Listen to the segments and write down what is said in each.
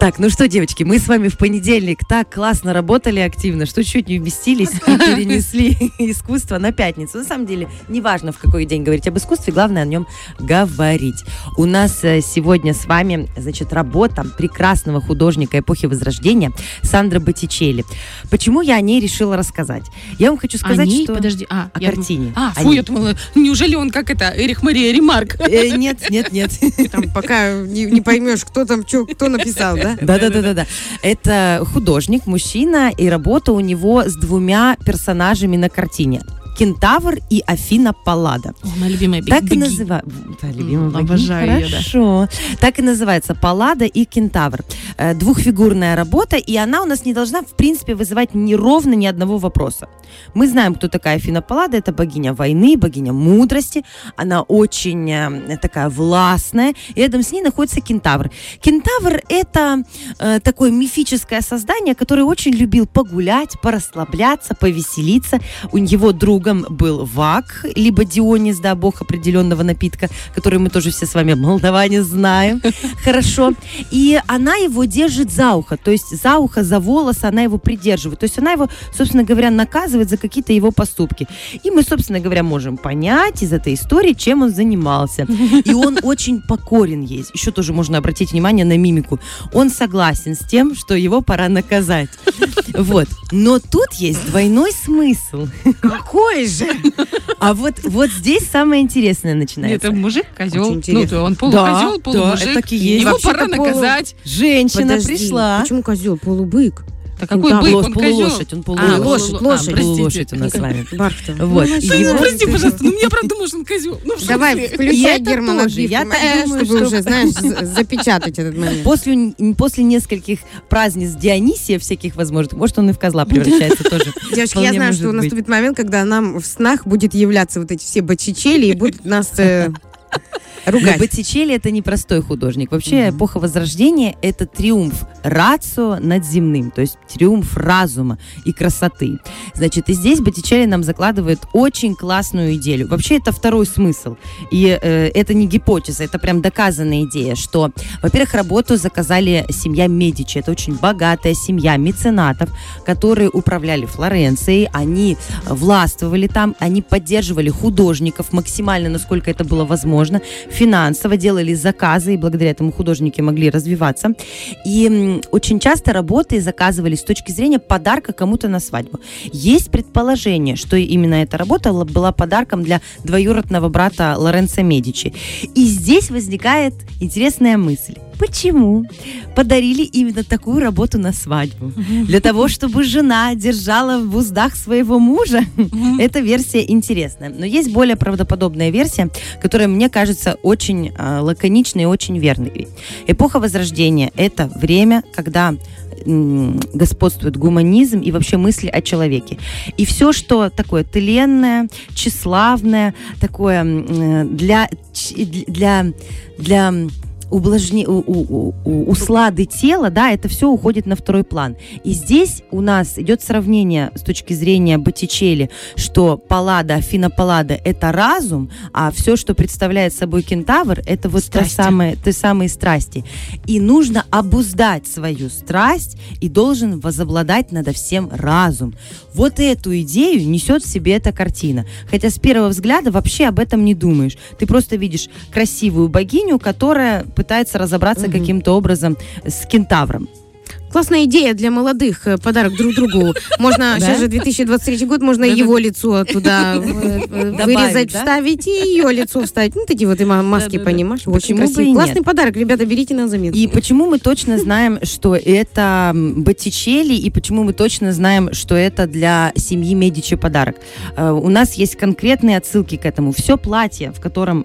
Так, ну что, девочки, мы с вами в понедельник так классно работали активно, что чуть не вместились и перенесли искусство на пятницу. На самом деле, неважно, в какой день говорить об искусстве, главное о нем говорить. У нас э, сегодня с вами, значит, работа прекрасного художника эпохи Возрождения Сандра Боттичелли. Почему я о ней решила рассказать? Я вам хочу сказать, о ней? что... Подожди, а, о я картине. Думала, а, фу, я думала, неужели он как это, Эрих Мария Ремарк? Э, Нет, нет, нет. Там, пока не, не поймешь, кто там что, кто написал, да? Да, да, да, да, да. Это художник, мужчина, и работа у него с двумя персонажами на картине. Кентавр и Афина Паллада. О, моя любимая Так и беги. называется. Да, любимая богиня. обожаю её, да. Хорошо. Так и называется Паллада и Кентавр. Э, Двухфигурная работа, и она у нас не должна, в принципе, вызывать ни ровно ни одного вопроса. Мы знаем, кто такая Афина Паллада. Это богиня войны, богиня мудрости. Она очень э, такая властная. И рядом с ней находится Кентавр. Кентавр — это э, такое мифическое создание, которое очень любил погулять, порасслабляться, повеселиться. У него другом был Вак, либо Дионис, да, бог определенного напитка, который мы тоже все с вами, молдаване, знаем. Хорошо. И она его держит за ухо, то есть за ухо, за волосы она его придерживает. То есть она его, собственно говоря, наказывает за какие-то его поступки. И мы, собственно говоря, можем понять из этой истории, чем он занимался. И он очень покорен ей. Еще тоже можно обратить внимание на мимику. Он согласен с тем, что его пора наказать. Вот. Но тут есть двойной смысл. Какой же? А вот, вот здесь самое интересное начинается. Это мужик, козел. Ну, то он полукозел, Да, полумужик. да, это так и есть. Его Вообще-то пора наказать. Женщина Подожди, пришла. Почему козел? Полубык. Так какой Да, бык, он полулошадь, козел. он А, полулошадь. лошадь, полу- лошадь. а, простите. Полулошадь у нас с вами. Бархта. Вот. Ну, ну, его- ну, Прости, пожалуйста, ну я правда что он козел. Ну, Давай, включай Германа тоже. Я так э, думаю, чтобы что- уже, знаешь, запечатать этот момент. После, после нескольких праздниц Дионисия всяких возможных, может, он и в козла превращается тоже. Девочки, я знаю, что наступит момент, когда нам в снах будет являться вот эти все бочичели и будут нас Но ругать. Боттичелли это не простой художник. Вообще эпоха Возрождения это триумф рацио над земным, то есть триумф разума и красоты. Значит, и здесь Боттичелли нам закладывает очень классную идею. Вообще это второй смысл. И э, это не гипотеза, это прям доказанная идея, что, во-первых, работу заказали семья Медичи. Это очень богатая семья меценатов, которые управляли Флоренцией, они властвовали там, они поддерживали художников максимально, насколько это было возможно, финансово делали заказы, и благодаря этому художники могли развиваться. И очень часто работы заказывались с точки зрения подарка кому-то на свадьбу. Есть предположение, что именно эта работа была подарком для двоюродного брата Лоренцо Медичи. И здесь возникает интересная мысль. Почему подарили именно такую работу на свадьбу? Для того, чтобы жена держала в уздах своего мужа? Эта версия интересная. Но есть более правдоподобная версия, которая, мне кажется, очень э, лаконичной и очень верной. Эпоха Возрождения – это время, когда господствует гуманизм и вообще мысли о человеке. И все, что такое тленное, тщеславное, такое для, для, для ублажни, у- у- у- услады тела, да, это все уходит на второй план. И здесь у нас идет сравнение с точки зрения Боттичелли, что Паллада, Афина Паллада – это разум, а все, что представляет собой кентавр, это вот те самые, те самые страсти. И нужно обуздать свою страсть, и должен возобладать надо всем разум. Вот эту идею несет в себе эта картина. Хотя с первого взгляда вообще об этом не думаешь. Ты просто видишь красивую богиню, которая пытается разобраться каким-то образом с кентавром. Классная идея для молодых. э, Подарок друг другу. Можно, Да? сейчас же 2023 год, можно Да-да. его лицо туда э, э, Добавить, вырезать, да? вставить и ее лицо вставить. Ну, такие вот и ма- маски, понимаешь? Очень бы и красивый. нет? Классный подарок, ребята, берите на заметку. И почему мы точно знаем, что это Боттичелли, и почему мы точно знаем, что это для семьи Медичи подарок? У нас есть конкретные отсылки к этому. Все платье, в котором,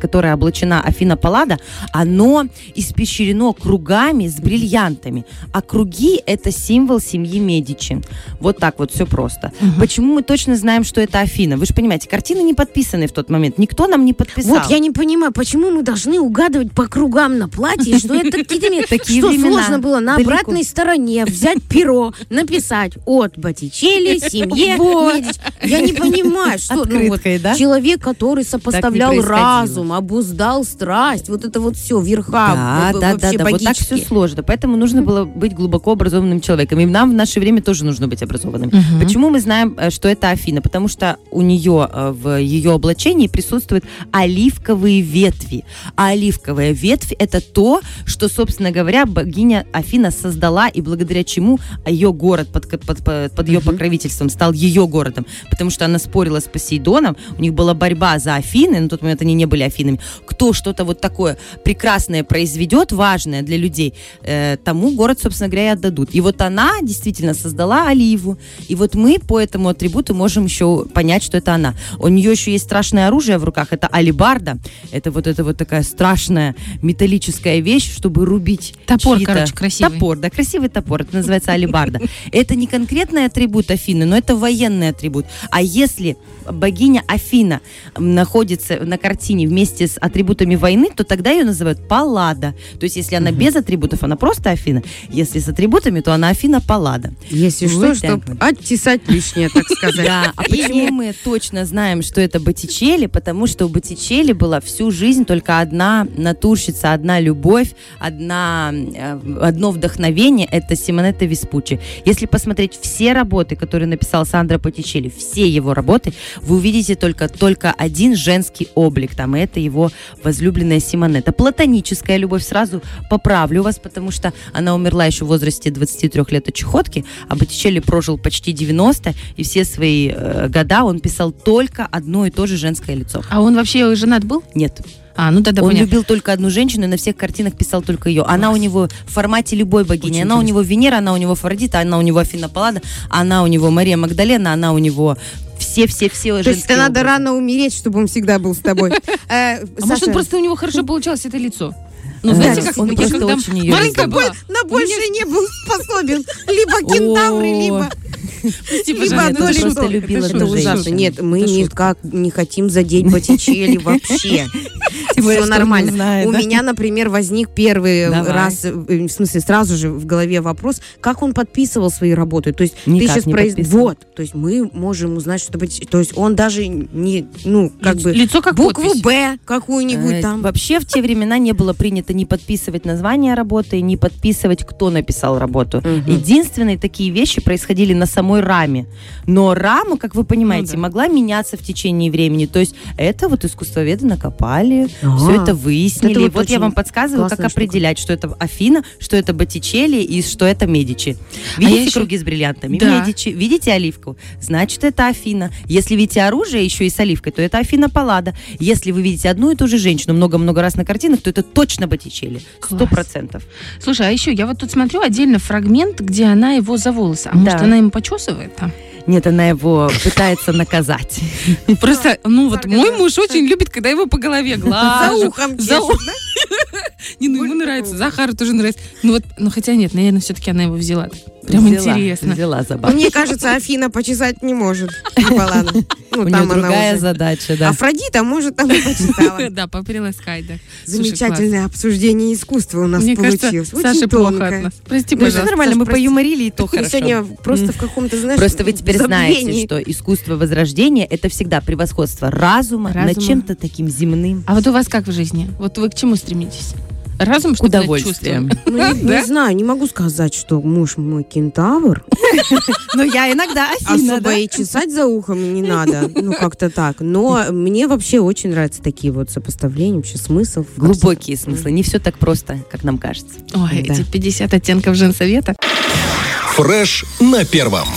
которое облачена Афина Паллада, оно испещрено кругами с бриллиантами. А круги – это символ семьи Медичи. Вот так вот все просто. Почему мы точно знаем, что это Афина? Вы же понимаете, картины не подписаны в тот момент. Никто нам не подписал. Вот я не понимаю, почему мы должны угадывать по кругам на платье, что это Такие Что сложно было на обратной стороне взять перо, написать от Боттичелли, семье Медичи. Я не понимаю, что ну, человек, который сопоставлял разум, обуздал страсть, вот это вот все, верха Да, да, да, вот так все сложно. Поэтому нужно было быть глубоко образованным человеком. И нам в наше время тоже нужно быть образованным. Почему мы знаем, э, что это Афина? Потому что у нее э, в ее облачении присутствуют оливковые ветви. А оливковая ветвь это то, что, собственно говоря, богиня Афина создала, и благодаря чему ее город под, под, под, под ее покровительством стал ее городом. Потому что она спорила с Посейдоном, у них была борьба за Афины, на тот момент они не были Афинами. Кто что-то вот такое прекрасное произведет, важное для людей, э, тому город, собственно говоря, и отдадут. И вот она действительно создала оливу. И вот мы по этому атрибуту можем еще понять, что это она. У нее еще есть страшное оружие в руках, это алибарда. Это вот это вот такая страшная металлическая вещь, чтобы рубить Топор, короче, красивый. Топор, да, красивый топор. Это называется алибарда. Это не конкретный атрибут Афины, но это военный атрибут. А если богиня Афина находится на картине вместе с атрибутами войны, то тогда ее называют Паллада. То есть, если она без атрибутов, она просто Афина. Если с атрибутами, то она Афина Паллада. Если что, чтобы оттесать лишнее, так сказать. Да, а почему мы точно знаем, что это Боттичелли? Потому что у Боттичелли была всю жизнь только одна натурщица, одна любовь, одна, э, одно вдохновение – это Симонетта Веспуччи. Если посмотреть все работы, которые написал Сандро Боттичелли, все его работы, вы увидите только, только один женский облик там, и это его возлюбленная Симонетта. Платоническая любовь, сразу поправлю вас, потому что она умерла еще в возрасте 23 лет от чехотки, а Боттичелли прожил почти 90, и все свои э, года он писал только одно и то же женское лицо. А он вообще женат был? Нет. А, ну тогда он понятно. любил только одну женщину и на всех картинах писал только ее. Она у него в формате любой богини. Очень она у интересно. него Венера, она у него Афродита, она у него Афина Паллада, она у него Мария Магдалена, она у него все-все-все То есть это надо рано умереть, чтобы он всегда был с тобой. Э, А может, просто у него хорошо получалось это лицо? Ну, знаете, как он я когда очень маленькая была, на большее не был способен. Либо кентавры, либо... Прости, Либо одно, это либо просто любила это ужасно. Нет, мы Это шутка. никак не хотим задеть Боттичелли вообще. Все нормально. У меня, например, возник первый Давай. раз, э, в смысле, сразу же в голове вопрос, как он подписывал свои работы. То есть ты Никак сейчас не произ... Вот. То есть мы можем узнать, что Боттичелли... То есть он даже не, ну, как Лицо- бы... лицо как Букву. «Б» какую-нибудь Э, там. Вообще в те времена не было принято не подписывать название работы, не подписывать, кто написал работу. Мгм. Единственные такие вещи происходили на самой раме. Но рама, как вы понимаете, Ну да. могла меняться в течение времени. То есть это вот искусствоведы накопали, А, все это выяснили. это вот вот я вам подсказываю, как штука. определять, что это Афина, что это Боттичелли и что это Медичи. А Видите еще- круги с бриллиантами? Да. Медичи. Видите оливку? Значит, это Афина. Если видите оружие еще и с оливкой, то это Афина Паллада. Если вы видите одну и ту же женщину много-много раз на картинах, то это точно Боттичелли. Сто процентов. Слушай, а еще я вот тут смотрю отдельно фрагмент, где она его за волосы. А может, Да. она ему почесывает там? Нет, она его пытается наказать. Просто, ну вот мой муж очень любит, когда его по голове За глажу. ухом За ухом. Не, ну ему нравится. Захару тоже нравится. Ну вот, ну хотя нет, наверное, все-таки она его взяла. Прям Взяла, интересно. Взяла забавно. Мне кажется, Афина почесать не может. Ну, там другая задача, да. Афродита, может, там и почесала. Да, поприласкать, да. Замечательное обсуждение искусства у нас получилось. Очень Саше плохо от нас. Прости, Ну, Пожалуйста, все нормально, мы поюморили, и то хорошо. сегодня просто в каком-то, знаешь, Просто вы теперь знаете, что искусство возрождения это всегда превосходство разума, над чем-то таким земным. А вот у вас как в жизни? Вот вы к чему стремитесь? Разум, удовольствиям. чувством? Ну, не, не знаю, не могу сказать, что муж мой кентавр. Но я иногда Особо и чесать за ухом не надо. Ну, как-то так. Но мне вообще очень нравятся такие вот сопоставления, вообще смысл. Глубокие смыслы, не все так просто, как нам кажется. Ой, Да. эти 50 оттенков женсовета. Фреш на первом.